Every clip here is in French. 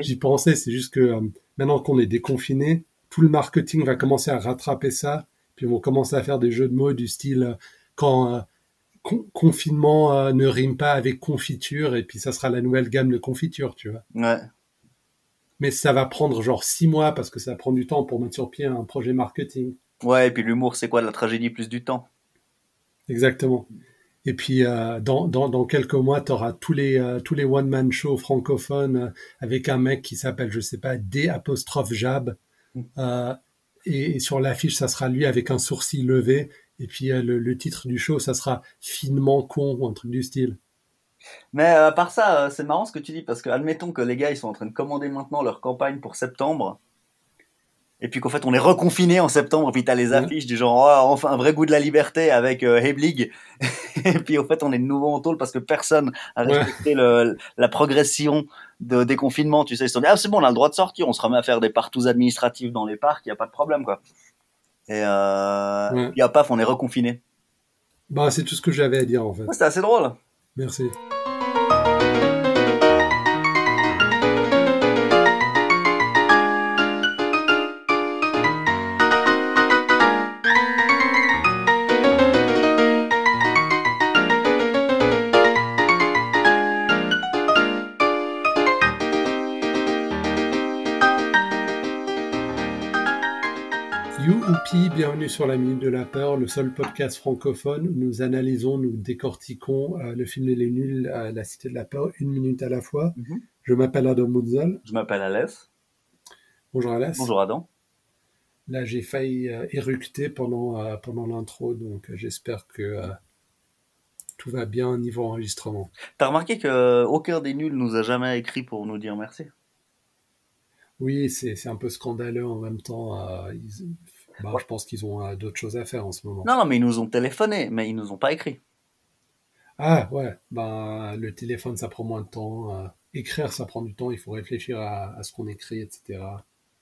J'y pensais, c'est juste que euh, maintenant qu'on est déconfiné, tout le marketing va commencer à rattraper ça, puis ils vont commencer à faire des jeux de mots du style euh, quand euh, con- confinement ne rime pas avec confiture, et puis ça sera la nouvelle gamme de confiture, tu vois. Ouais. Mais ça va prendre genre six mois parce que ça prend du temps pour mettre sur pied un projet marketing. Ouais, et puis l'humour, c'est quoi La tragédie plus du temps? Exactement. Et puis euh, dans, dans, dans quelques mois, tu auras tous les, euh, tous les one-man shows francophones euh, avec un mec qui s'appelle, je sais pas, D apostrophe Jab. Euh, et, et sur l'affiche, ça sera lui avec un sourcil levé. Et puis le, le titre du show, ça sera finement con ou un truc du style. Mais à part ça, c'est marrant ce que tu dis, parce que admettons que les gars, ils sont en train de commander maintenant leur campagne pour septembre, et puis qu'en fait, on est reconfiné en septembre, et puis t'as les affiches du genre, oh, enfin, un vrai goût de la liberté avec euh, Heblig, et puis au fait, on est de nouveau en tôle parce que personne a Ouais. respecté le, la progression de déconfinement, tu sais, ils se sont dit, ah, c'est bon, on a le droit de sortir, on se remet à faire des partous administratifs dans les parcs, il n'y a pas de problème, quoi. Et, euh, à paf, on est reconfiné. Bah, c'est tout ce que j'avais à dire en fait. Ouais, C'était assez drôle. Merci. Bienvenue sur la Minute de la Peur, le seul podcast francophone où nous analysons, nous décortiquons euh, le film Les Nuls, euh, La Cité de la Peur, une minute à la fois. Mhm. Je m'appelle Adam Mouzel. Je m'appelle Alès. Bonjour Alès. Bonjour Adam. Là, j'ai failli euh, éructer pendant, euh, pendant l'intro, donc j'espère que tout va bien au niveau enregistrement. T'as remarqué que aucun des nuls nous a jamais écrit pour nous dire merci? Oui, c'est c'est un peu scandaleux en même temps. euh, ils- bah. Je pense qu'ils ont euh, d'autres choses à faire en ce moment. Non, non, mais ils nous ont téléphoné, mais ils nous ont pas écrit. Ah ouais, ben, le téléphone, ça prend moins de temps. euh, écrire, ça prend du temps. Il faut réfléchir à, à ce qu'on écrit, etc.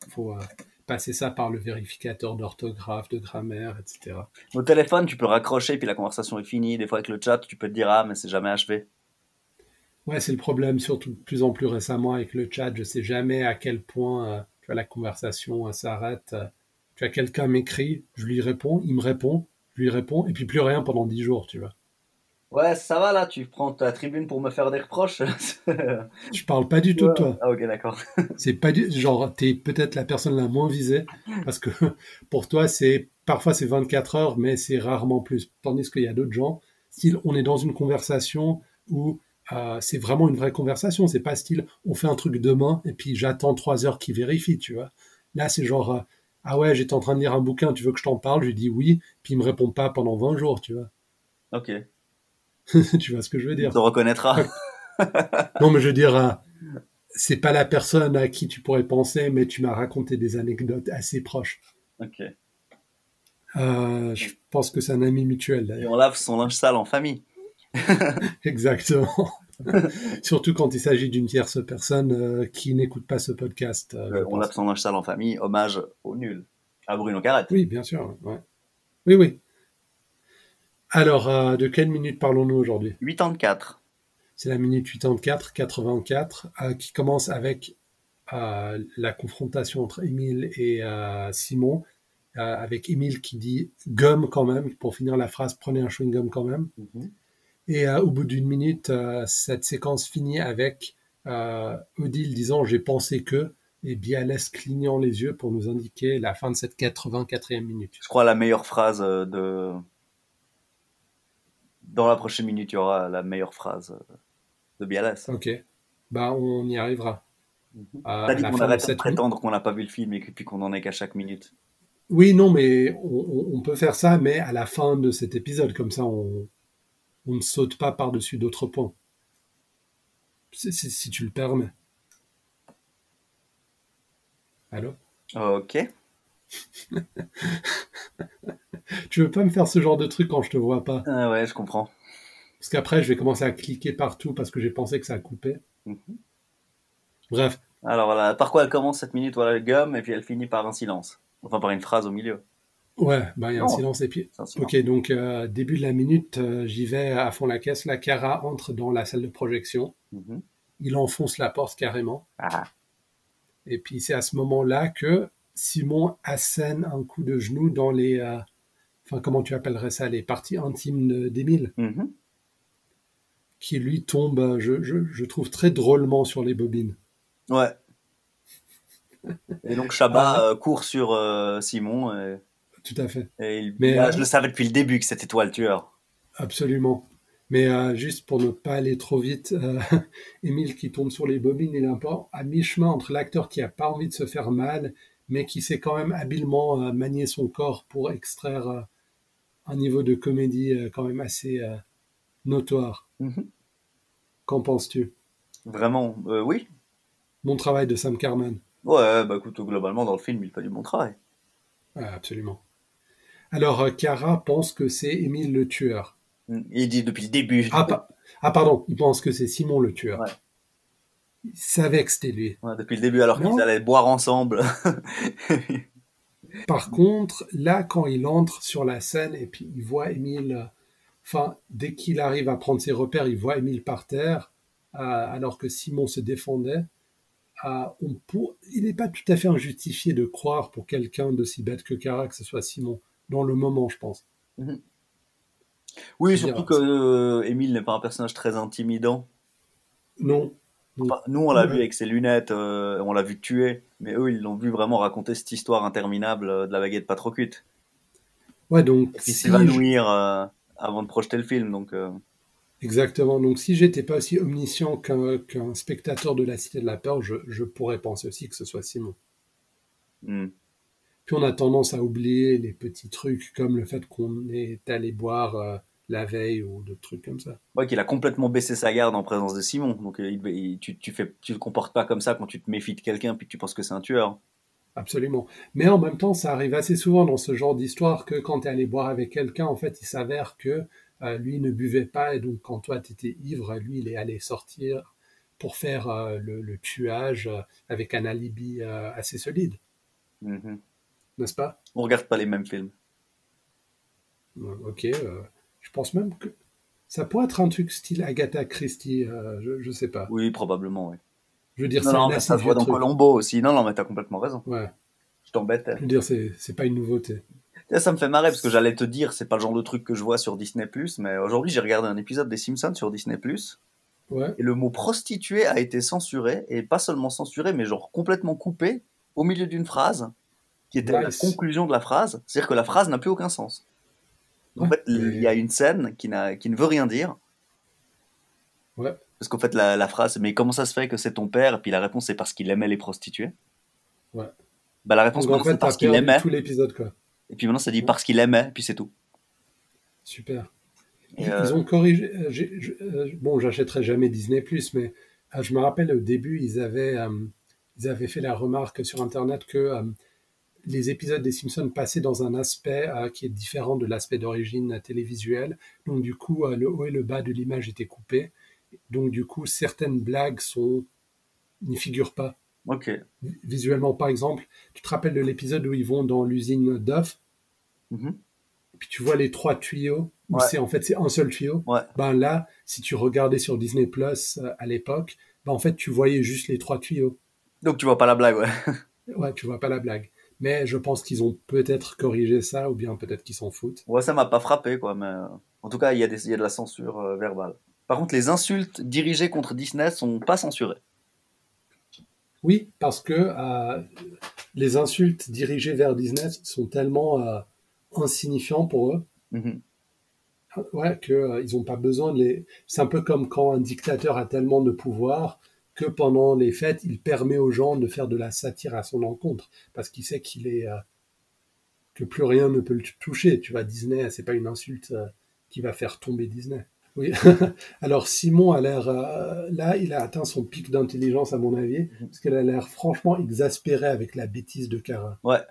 Il faut euh, passer ça par le vérificateur d'orthographe, de grammaire, etc. Au téléphone, tu peux raccrocher, puis la conversation est finie. Des fois, avec le chat, tu peux te dire ah, mais c'est jamais achevé. Ouais, c'est le problème, surtout de plus en plus récemment avec le chat. Je sais jamais à quel point euh, la conversation s'arrête. Tu vois, quelqu'un m'écrit, je lui réponds, il me répond, je lui réponds, et puis plus rien pendant dix jours, tu vois. Ouais, ça va là, tu prends ta tribune pour me faire des reproches. Je parle pas du tout de toi. Ah, ok, d'accord. C'est pas du genre t'es peut-être la personne la moins visée parce que pour toi c'est parfois c'est 24 heures mais c'est rarement plus. Tandis qu'il y a d'autres gens, style on est dans une conversation où euh, c'est vraiment une vraie conversation. C'est pas style on fait un truc demain et puis j'attends trois heures qu'il vérifie, tu vois. Là c'est genre euh, ah ouais j'étais en train de lire un bouquin, tu veux que je t'en parle, je lui dis oui, puis il me répond pas pendant 20 jours, tu vois. Ok. tu vois ce que je veux Tu dire te reconnaîtras. Non, mais je veux dire, euh, c'est pas la personne à qui tu pourrais penser, mais tu m'as raconté des anecdotes assez proches. ok. Euh, je pense que c'est un ami mutuel, Et on lave son linge sale en famille. Exactement. Surtout quand il s'agit d'une tierce personne euh, qui n'écoute pas ce podcast. euh, Euh, on lave son linge sale en famille. Hommage au nul. À Bruno Carrette. Oui, bien sûr. ouais. Oui, oui. Alors, de quelle minute parlons-nous aujourd'hui? 84. C'est la minute 84, 84, euh, qui commence avec euh, la confrontation entre Émile et euh, Simon, euh, avec Émile qui dit gomme quand même, pour finir la phrase prenez un chewing-gum quand même. Mhm. Et euh, au bout d'une minute, euh, cette séquence finit avec euh, Odile disant j'ai pensé que, et Bialès clignant les yeux pour nous indiquer la fin de cette 84e minute. Je crois la meilleure phrase de. Dans la prochaine minute, il y aura la meilleure phrase de Bialès. Ok, bah on y arrivera. Mhm. Euh, T'as dit qu'on arrête de prétendre qu'on n'a pas vu le film et puis qu'on en est qu'à chaque minute. Oui, non, mais on peut faire ça, mais à la fin de cet épisode, comme ça, on, on ne saute pas par-dessus d'autres points. Si, si- si tu le permets. Allô? Ok. Tu veux pas me faire ce genre de truc quand je te vois pas? Ah ouais, je comprends. Parce qu'après, je vais commencer à cliquer partout parce que j'ai pensé que ça a coupé. Mhm. Bref, Alors voilà, par quoi elle commence cette minute? Voilà le gomme et puis elle finit par un silence. Enfin par une phrase au milieu. Ouais, bah il y a un silence et puis. Silence. Ok, donc euh, début de la minute, euh, j'y vais à fond la caisse. La Cara entre dans la salle de projection. Mhm. Il enfonce la porte carrément. Ah. Et puis c'est à ce moment-là que Simon assène un coup de genou dans les, euh, enfin comment tu appellerais ça, les parties intimes d'Émile, Mhm. qui lui tombe, je, je, je trouve très drôlement sur les bobines. Ouais. Et donc Chabat Ah. court sur Simon et, Tout à fait, et il- Mais, là, euh, je le savais depuis le début que c'était toi le tueur. absolument. Mais euh, juste pour ne pas aller trop vite, euh, Émile qui tombe sur les bobines, il est un peu à mi-chemin entre l'acteur qui a pas envie de se faire mal, mais qui sait quand même habilement euh, manier son corps pour extraire un niveau de comédie quand même assez notoire. Mhm. Qu'en penses-tu? Vraiment, oui. Mon travail de Sam Carman. Ouais, bah écoute, globalement dans le film, il fait du bon travail. Ah, absolument. Alors, euh, Cara pense que c'est Émile le tueur. Mm. Il dit depuis le début. Ah, pa- ah, pardon, il pense que c'est Simon le tueur. Ouais. Il savait que c'était lui. Ouais, depuis le début, alors qu'ils allaient boire ensemble. Par contre, là, quand il entre sur la scène et puis il voit Émile, enfin, dès qu'il arrive à prendre ses repères, il voit Émile par terre, euh, alors que Simon se défendait. euh, on pour- Il n'est pas tout à fait injustifié de croire pour quelqu'un d'aussi bête que Cara que ce soit Simon, dans le moment, je pense. oui, Je veux surtout que euh, Émile n'est pas un personnage très intimidant. Non, nous, on l'a vu avec ses lunettes, euh, on l'a vu tuer, mais eux, ils l'ont vu vraiment raconter cette histoire interminable euh, de la baguette pas trop cuite. ouais, donc Et puis si s'évanouir euh, avant de projeter le film, donc... euh, Exactement. Donc, si j'étais pas aussi omniscient qu'un spectateur de la Cité de la Peur, je, je pourrais penser aussi que ce soit Simon. hmm. Puis on a tendance à oublier les petits trucs comme le fait qu'on est allé boire euh, la veille ou d'autres trucs comme ça. Ouais, qu'il a complètement baissé sa garde en présence de Simon. Donc euh, il, il- tu, tu fais, tu te comportes pas comme ça quand tu te méfies de quelqu'un puis que tu penses que c'est un tueur. Absolument. Mais en même temps, ça arrive assez souvent dans ce genre d'histoire que quand tu es allé boire avec quelqu'un, en fait, il s'avère que euh, lui ne buvait pas et donc quand toi tu étais ivre, lui il est allé sortir pour faire euh, le, le tuage euh, avec un alibi assez solide, Mhm. N'est-ce pas? On regarde pas les mêmes films. Euh, Ok, euh, je pense même que ça pourrait être un truc style Agatha Christie, euh, je, je sais pas. Oui, probablement, oui. Je veux dire, Non, non, mais ça se voit dans truc. Colombo aussi. Non, non, mais t'as complètement raison. Ouais, Je t'embête. je veux dire, c'est pas une nouveauté. Ça, ça me fait marrer parce que j'allais te dire, c'est pas le genre de truc que je vois sur Disney+, mais aujourd'hui j'ai regardé un épisode des Simpsons sur Disney+, Ouais, et le mot prostituée a été censuré, et pas seulement censuré, mais genre complètement coupé au milieu d'une phrase, qui était la conclusion de la phrase, c'est-à-dire que la phrase n'a plus aucun sens. En Ouais, fait, il y a une scène qui, n'a- qui ne veut rien dire, ouais, parce qu'en fait la, la phrase, c'est, mais comment ça se fait que c'est ton père? Et puis la réponse, c'est parce qu'il aimait les prostituées. ouais. Bah la réponse, en c'est fait, t'as parce qu'il aimait, tout l'épisode, quoi. et puis maintenant ça dit parce qu'il aimait, puis c'est tout. Super. Et, Ils, euh, ils ont corrigé. euh, euh, bon, j'achèterai jamais Disney mais je me rappelle au début, ils avaient, euh, ils avaient fait la remarque sur Internet que euh, les épisodes des Simpsons passaient dans un aspect euh, qui est différent de l'aspect d'origine télévisuelle. Donc du coup, euh, le haut et le bas de l'image étaient coupés. Donc du coup, certaines blagues sont n'y figurent pas Ok. visuellement. Par exemple, tu te rappelles de l'épisode où ils vont dans l'usine Duff Mhm. puis tu vois les trois tuyaux, où Ouais. c'est en fait c'est un seul tuyau. Ouais. Ben là, si tu regardais sur Disney Plus euh, à l'époque, ben en fait tu voyais juste les trois tuyaux. Donc tu vois pas la blague, ouais. Ouais, tu vois pas la blague. Mais je pense qu'ils ont peut-être corrigé ça, ou bien peut-être qu'ils s'en foutent. Ouais, ça m'a pas frappé, quoi, mais euh, en tout cas, il y, a y de la censure euh, verbale. Par contre, les insultes dirigées contre Disney sont pas censurées. Oui, parce que euh, les insultes dirigées vers Disney sont tellement euh, insignifiants pour eux, Mhm. ouais, que euh, ils ont pas besoin de les. C'est un peu comme quand un dictateur a tellement de pouvoir que pendant les fêtes, il permet aux gens de faire de la satire à son encontre, parce qu'il sait qu'il est euh, que plus rien ne peut le toucher. Tu vois, Disney, c'est pas une insulte euh, qui va faire tomber Disney. Oui. Alors Simon a l'air euh, là, il a atteint son pic d'intelligence à mon avis, parce qu'elle a l'air franchement exaspérée avec la bêtise de Cara. Ouais.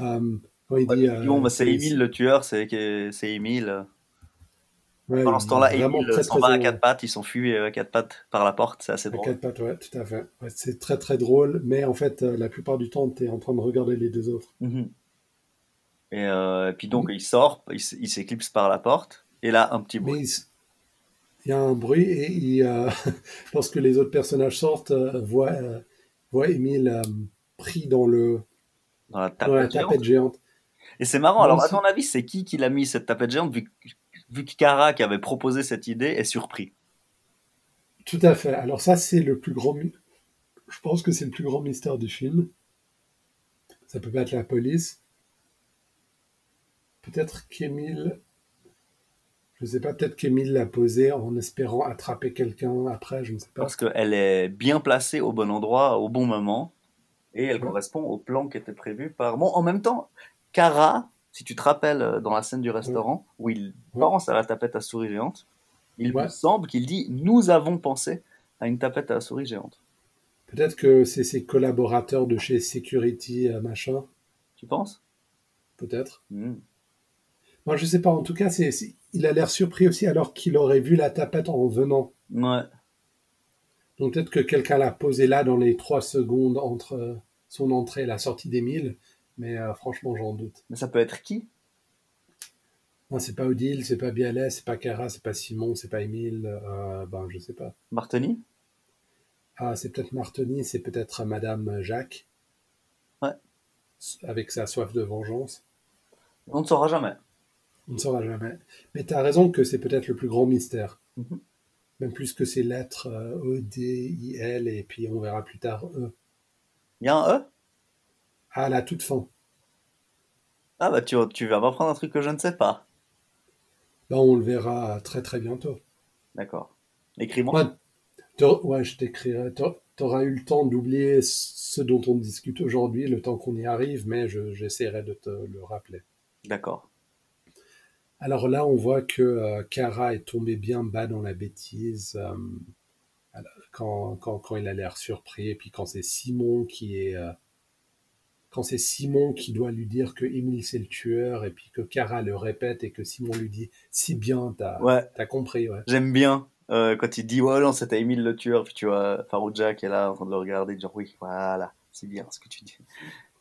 Euh, quand il Ouais, dit, bon, bah, c'est Émile le tueur, c'est c'est Émile. Ouais, Pendant ce temps-là, il très, s'en très va à quatre pattes, ils s'enfuient euh, à quatre pattes par la porte, c'est assez À drôle. quatre pattes, ouais, tout à fait. Ouais, c'est très très drôle, mais en fait, euh, la plupart du temps, tu es en train de regarder les deux autres. Mhm. Et euh, puis donc, il sort, il, il s'éclipse par la porte, et là, un petit bruit. il il y a un bruit et il, euh, lorsque les autres personnages sortent, euh, voient, euh, voient Émile euh, pris dans, le, Dans la dans la tapette géante. géante. Et c'est marrant, alors à ton avis, c'est qui qui l'a mis cette tapette géante vu, que- vu que Kara qui avait proposé cette idée est surpris Tout à fait. Alors ça, c'est le plus grand... Je pense que c'est le plus grand mystère du film. Ça peut pas être la police. Peut-être qu'Émile... Je sais pas, peut-être qu'Émile l'a posé en espérant attraper quelqu'un après, je ne sais pas. Parce qu'elle est bien placée au bon endroit, au bon moment, et elle Ouais. correspond au plan qui était prévu par... Bon, en même temps, Kara, si tu te rappelles euh, dans la scène du restaurant, où il pense à la tapette à souris géante, il Ouais. me semble qu'il dit « Nous avons pensé à une tapette à souris géante Peut-être que c'est ses collaborateurs de chez Security, euh, machin. ». Tu penses? Peut-être. Hmm. Moi, je sais pas. En tout cas, c'est, il a l'air surpris aussi alors qu'il aurait vu la tapette en venant. Ouais. Donc peut-être que quelqu'un l'a posé là dans les trois secondes entre son entrée et la sortie d'Émile. Mais euh, franchement, j'en doute. Mais ça peut être qui? Non, c'est pas Odile, c'est pas Bialet, c'est pas Cara, c'est pas Simon, c'est pas Émile. Euh, ben, je sais pas. Martini Ah, c'est peut-être Martoni, c'est peut-être Madame Jacques. Ouais. Avec sa soif de vengeance. On ne saura jamais. On ne saura jamais. Mais tu as raison que c'est peut-être le plus grand mystère. Mhm. Même plus que ces lettres euh, E, D, I, L, et puis on verra plus tard E. Il y a un E? À la toute fin. Ah bah tu, tu vas m'apprendre un truc que je ne sais pas. Là, on le verra très très bientôt. D'accord. Écris-moi. Ouais, t'auras- ouais, je t'écrirai. Tu auras eu le temps d'oublier ce dont on discute aujourd'hui, le temps qu'on y arrive, mais je- j'essaierai de te le rappeler. D'accord. Alors là, on voit que euh, Kara est tombé bien bas dans la bêtise euh, quand, quand, quand il a l'air surpris, et puis quand c'est Simon qui est euh, quand c'est Simon qui doit lui dire que Émile c'est le tueur, et puis que Kara le répète et que Simon lui dit si bien, t'as Ouais, compris, ouais. j'aime bien euh, quand il dit ouais non c'était Émile le tueur puis tu vois Farouja qui est là en train de le regarder genre oui voilà c'est bien ce que tu dis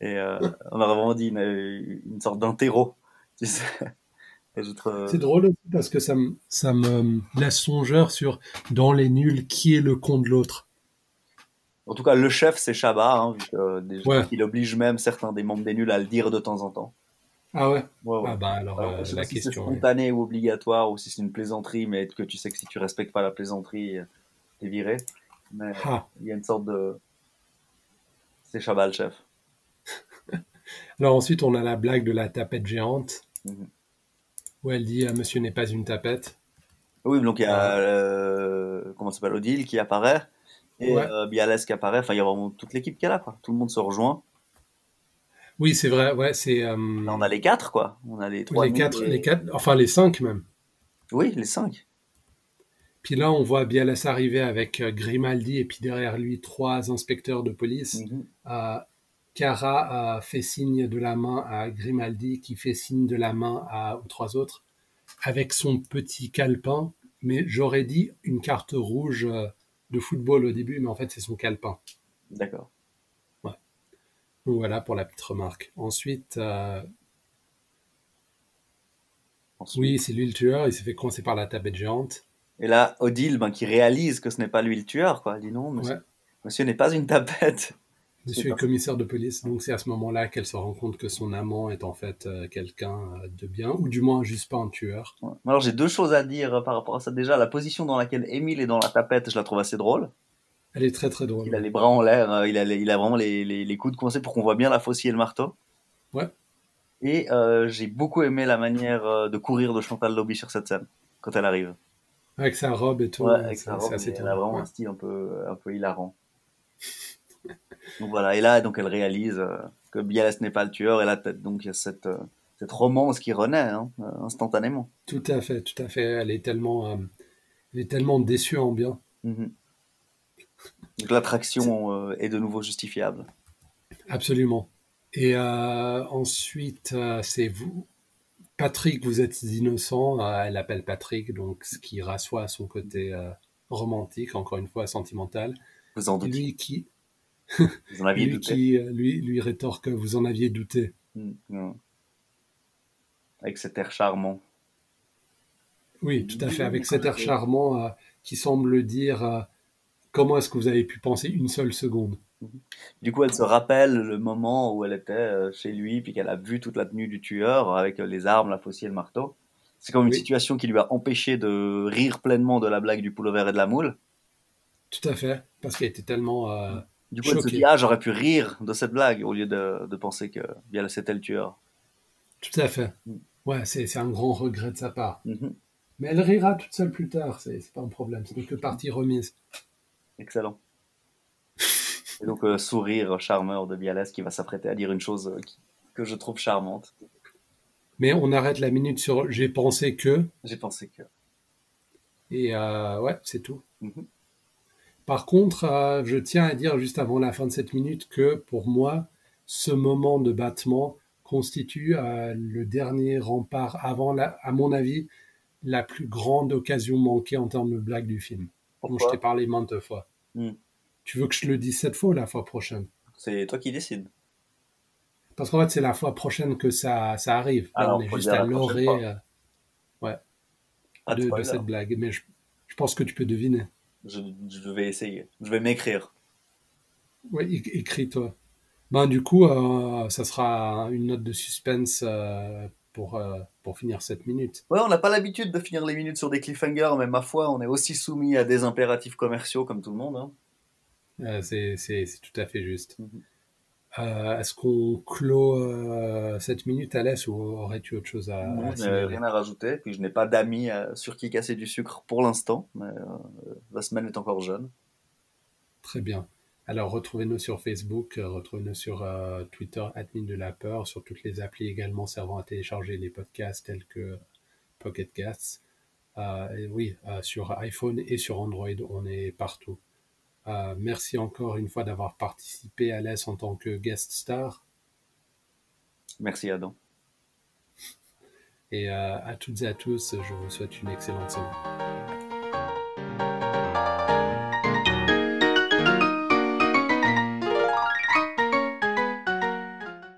et euh, on a vraiment dit une, une sorte d'interro tu sais C'est drôle aussi parce que ça me, ça me laisse songeur sur dans les nuls qui est le con de l'autre? En tout cas le chef c'est Chabat hein, vu que, euh, déjà, Ouais. il oblige même certains des membres des nuls à le dire de temps en temps Ah ouais? ouais, ouais. Ah bah alors, Alors, euh, la si c'est question. est- spontané ou obligatoire ou si c'est une plaisanterie mais que tu sais que si tu respectes pas la plaisanterie euh, t'es viré mais Ah. il y a une sorte de c'est Chabat le chef Alors ensuite, on a la blague de la tapette géante Mhm. où elle dit ah, Monsieur n'est pas une tapette. Oui, donc il y a euh, comment s'appelle Odile qui apparaît et Ouais. euh, Bialès qui apparaît. Enfin, il y a vraiment toute l'équipe qui est là, quoi. Tout le monde se rejoint. Oui, c'est vrai. Ouais, c'est euh, on a les quatre, quoi. On a les trois. les quatre, et- les quatre, enfin les cinq même. Oui, les cinq. Puis là, on voit Bialas arriver avec euh, Grimaldi et puis derrière lui trois inspecteurs de police. Mhm. Euh, Cara euh, fait signe de la main à Grimaldi, qui fait signe de la main à, aux trois autres, avec son petit calepin. Mais j'aurais dit une carte rouge euh, de football au début, mais en fait c'est son calepin. D'accord. Donc voilà pour la petite remarque. Ensuite, euh, Ensuite- oui, c'est lui le tueur, il s'est fait coincer par la tablette géante. Et là, Odile, ben, qui réalise que ce n'est pas lui le tueur, quoi. Elle dit non, monsieur, Ouais. monsieur n'est pas une tapette. Monsieur est commissaire de police, donc c'est à ce moment-là qu'elle se rend compte que son amant est en fait euh, quelqu'un euh, de bien, ou du moins juste pas un tueur. Ouais. Alors, j'ai deux choses à dire euh, par rapport à ça. Déjà, la position dans laquelle Émile est dans la tapette, je la trouve assez drôle. Elle est très très drôle. Il a les bras en l'air, euh, il a, les- il a vraiment les, les, les coudes coincés pour qu'on voit bien la faucille et le marteau. Ouais. Et euh, j'ai beaucoup aimé la manière de courir de Chantal Lobby sur cette scène, quand elle arrive. Avec sa robe et tout. Ouais, avec sa robe, assez elle a vraiment ouais. un style un peu, un peu hilarant. Donc voilà, et là, donc elle réalise euh, que Bialès n'est pas le tueur, et là, donc il y a cette, euh, cette romance qui renaît hein, euh, instantanément. Tout à fait, tout à fait. Elle est tellement, euh, elle est tellement déçue en bien. Mhm. Donc l'attraction euh, est de nouveau justifiable. Absolument. Et euh, ensuite, c'est vous. Patrick, vous êtes innocent. Elle appelle Patrick, donc ce qui rassoit son côté romantique, encore une fois sentimental. Vous en doutez, Lui qui, vous en aviez lui, douté. qui euh, lui, lui rétorque vous en aviez douté. Mhm. Avec cet air charmant. Oui, tout à fait, avec cet air charmant euh, qui semble dire euh, comment est-ce que vous avez pu penser une seule seconde? Du coup, elle se rappelle le moment où elle était chez lui, puis qu'elle a vu toute la tenue du tueur avec les armes, la faucille et le marteau. C'est comme une Oui. situation qui lui a empêché de rire pleinement de la blague du poulet vert et de la moule. Tout à fait, parce qu'elle était tellement... euh, Du coup, elle se dit, ah, j'aurais pu rire de cette blague au lieu de, de penser que bien c'était le tueur. tout à fait. Mm. Ouais, c'est c'est un grand regret de sa part. Mhm. Mais elle rira toute seule plus tard, c'est c'est pas un problème, ce n'est que partie remise. Excellent. Et donc, euh, sourire charmeur de Bialès qui va s'apprêter à dire une chose euh, qui- que je trouve charmante. Mais on arrête la minute sur j'ai pensé que, J'ai pensé que. et euh, ouais, c'est tout. Mhm. Par contre, euh, je tiens à dire juste avant la fin de cette minute que pour moi, ce moment de battement constitue euh, le dernier rempart avant, la, à mon avis, la plus grande occasion manquée en termes de blague du film. dont je Pourquoi t'ai parlé maintes fois. Hmm. Tu veux que je le dise cette fois ou la fois prochaine? C'est toi qui décides. Parce qu'en fait, c'est la fois prochaine que ça, ça arrive. Là, Alors, on est juste à l'orée euh, ouais, Ah, de, cette blague. Mais je, je pense que tu peux deviner. Je, je vais essayer. Je vais m'écrire. Ouais, é- écris-toi. Ben, du coup, euh, ça sera une note de suspense euh, pour, euh, pour finir cette minute. Ouais, on n'a pas l'habitude de finir les minutes sur des cliffhangers, mais ma foi, on est aussi soumis à des impératifs commerciaux comme tout le monde. hein. C'est tout à fait juste. Mhm. Euh, Est-ce qu'on clôt euh, cette minute, Alès, ou aurais-tu autre chose à, Non, à je n'ai signaler rien à rajouter. Puis je n'ai pas d'amis euh, sur qui casser du sucre pour l'instant, mais la semaine est encore jeune. Très bien. Alors, retrouvez-nous sur Facebook, retrouvez-nous sur Twitter, admin de la peur, sur toutes les applis également servant à télécharger les podcasts tels que Pocket Casts. Oui, sur iPhone et sur Android, on est partout. Euh, merci encore une fois d'avoir participé à l'ES en tant que guest star. Merci Adam. Et euh, à toutes et à tous, je vous souhaite une excellente semaine.